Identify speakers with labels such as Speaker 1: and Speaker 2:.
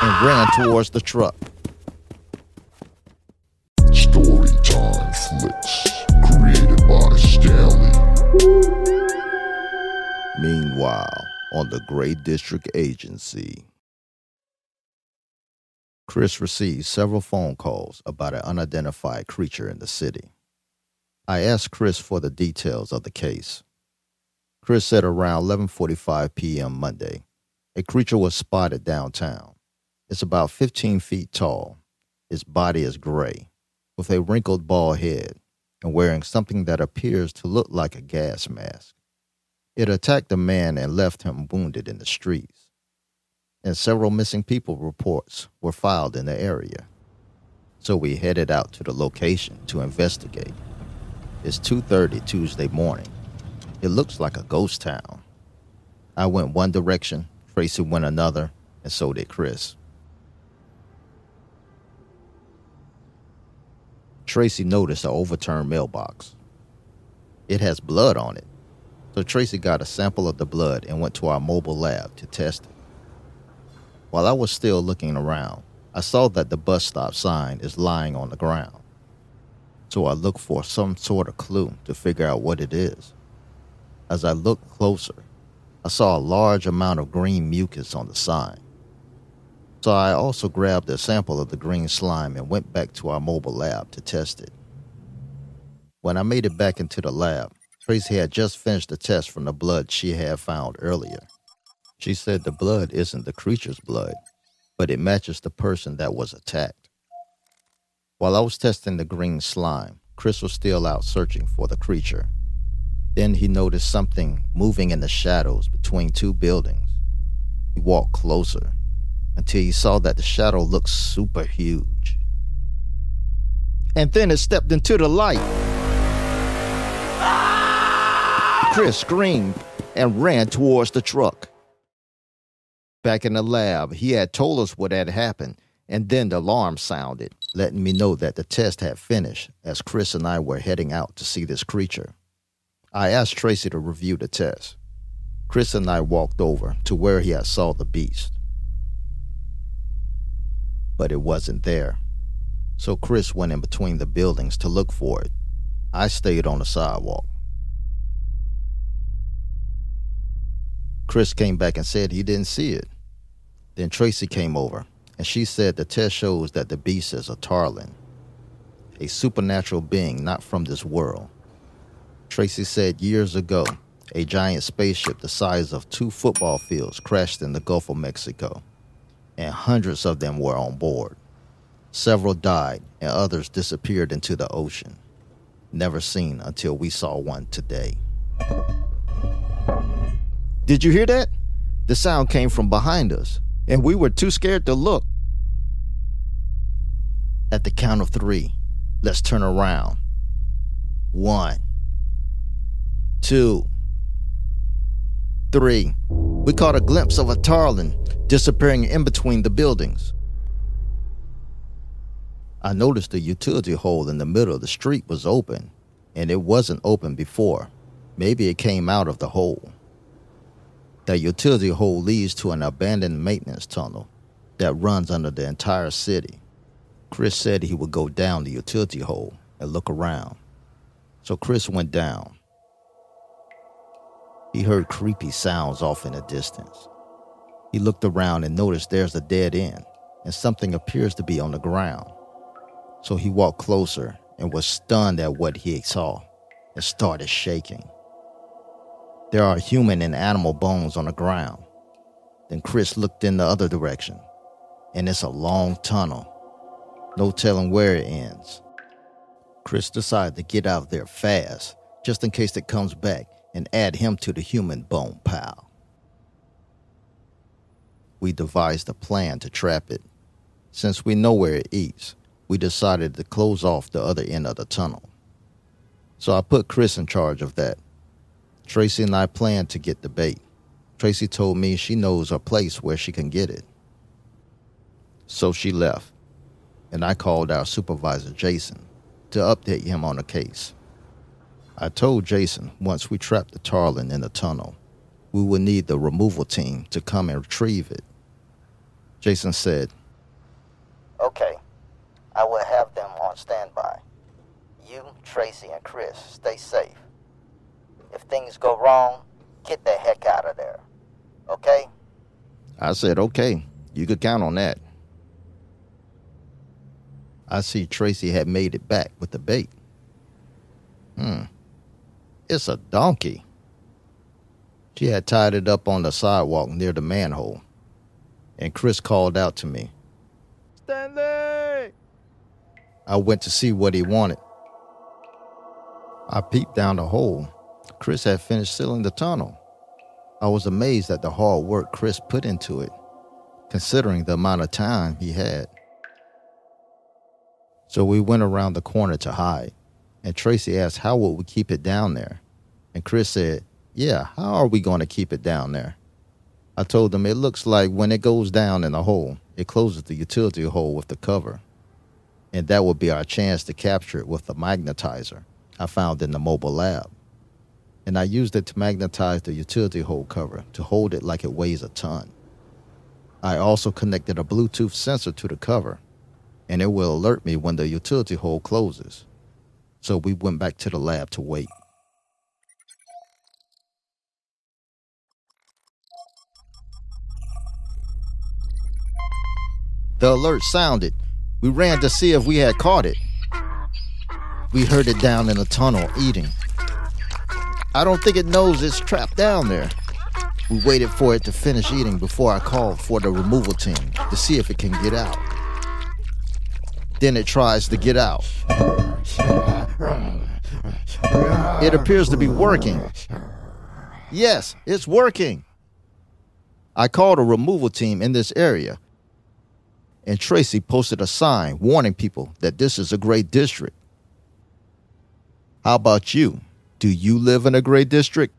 Speaker 1: and ran towards the truck.
Speaker 2: Storytime Flicks, created by Stanley.
Speaker 1: Meanwhile, on the Gray District Agency, Chris received several phone calls about an unidentified creature in the city. I asked Chris for the details of the case. Chris said around 11:45 p.m. Monday, a creature was spotted downtown. It's about 15 feet tall. Its body is gray, with a wrinkled bald head, and wearing something that appears to look like a gas mask. It attacked a man and left him wounded in the streets. And several missing people reports were filed in the area. So we headed out to the location to investigate. It's 2:30 Tuesday morning. It looks like a ghost town. I went one direction, Tracy went another, and so did Chris. Tracy noticed an overturned mailbox. It has blood on it. So Tracy got a sample of the blood and went to our mobile lab to test it. While I was still looking around, I saw that the bus stop sign is lying on the ground. So I looked for some sort of clue to figure out what it is. As I looked closer, I saw a large amount of green mucus on the sign. So I also grabbed a sample of the green slime and went back to our mobile lab to test it. When I made it back into the lab, Tracy had just finished the test from the blood she had found earlier. She said the blood isn't the creature's blood, but it matches the person that was attacked. While I was testing the green slime, Chris was still out searching for the creature. Then he noticed something moving in the shadows between two buildings. He walked closer until he saw that the shadow looked super huge. And then it stepped into the light. Chris screamed and ran towards the truck. Back in the lab, he had told us what had happened, and then the alarm sounded, letting me know that the test had finished as Chris and I were heading out to see this creature. I asked Tracy to review the test. Chris and I walked over to where he had saw the beast. But it wasn't there. So Chris went in between the buildings to look for it. I stayed on the sidewalk. Chris came back and said he didn't see it. Then Tracy came over, and she said the test shows that the beast is a Tarlin, a supernatural being not from this world. Tracy said years ago, a giant spaceship the size of two football fields crashed in the Gulf of Mexico, and hundreds of them were on board. Several died, and others disappeared into the ocean. Never seen until we saw one today. Did you hear that? The sound came from behind us, and we were too scared to look. At the count of three, let's turn around. One, two, three. We caught a glimpse of a Tarlin disappearing in between the buildings. I noticed the utility hole in the middle of the street was open, and it wasn't open before. Maybe it came out of the hole. That utility hole leads to an abandoned maintenance tunnel that runs under the entire city. Chris said he would go down the utility hole and look around. So Chris went down. He heard creepy sounds off in the distance. He looked around and noticed there's a dead end and something appears to be on the ground. So he walked closer and was stunned at what he saw and started shaking. There are human and animal bones on the ground. Then Chris looked in the other direction, and it's a long tunnel. No telling where it ends. Chris decided to get out of there fast, just in case it comes back and add him to the human bone pile. We devised a plan to trap it. Since we know where it eats, we decided to close off the other end of the tunnel. So I put Chris in charge of that. Tracy and I planned to get the bait. Tracy told me she knows a place where she can get it. So she left, and I called our supervisor, Jason, to update him on the case. I told Jason once we trapped the Tarlin in the tunnel, we would need the removal team to come and retrieve it. Jason said,
Speaker 3: Okay, I will have them on standby. You, Tracy, and Chris, stay safe. If things go wrong, get the heck out of there. Okay?
Speaker 1: I said, okay, you could count on that. I see Tracy had made it back with the bait. Hmm. It's a donkey. She had tied it up on the sidewalk near the manhole. And Chris called out to me.
Speaker 4: Stanley!
Speaker 1: I went to see what he wanted. I peeped down the hole. Chris had finished sealing the tunnel. I was amazed at the hard work Chris put into it, considering the amount of time he had. So we went around the corner to hide, and Tracy asked how would we keep it down there. And Chris said, Yeah, how are we going to keep it down there? I told them it looks like when it goes down in the hole, it closes the utility hole with the cover. And that would be our chance to capture it with the magnetizer I found in the mobile lab. And I used it to magnetize the utility hole cover to hold it like it weighs a ton. I also connected a Bluetooth sensor to the cover, and it will alert me when the utility hole closes. So we went back to the lab to wait. The alert sounded. We ran to see if we had caught it. We heard it down in the tunnel eating. I don't think it knows it's trapped down there. We waited for it to finish eating before I called for the removal team to see if it can get out. Then it tries to get out. It appears to be working. Yes, it's working. I called a removal team in this area, and Tracy posted a sign warning people that this is a great district. How about you? Do you live in a great district?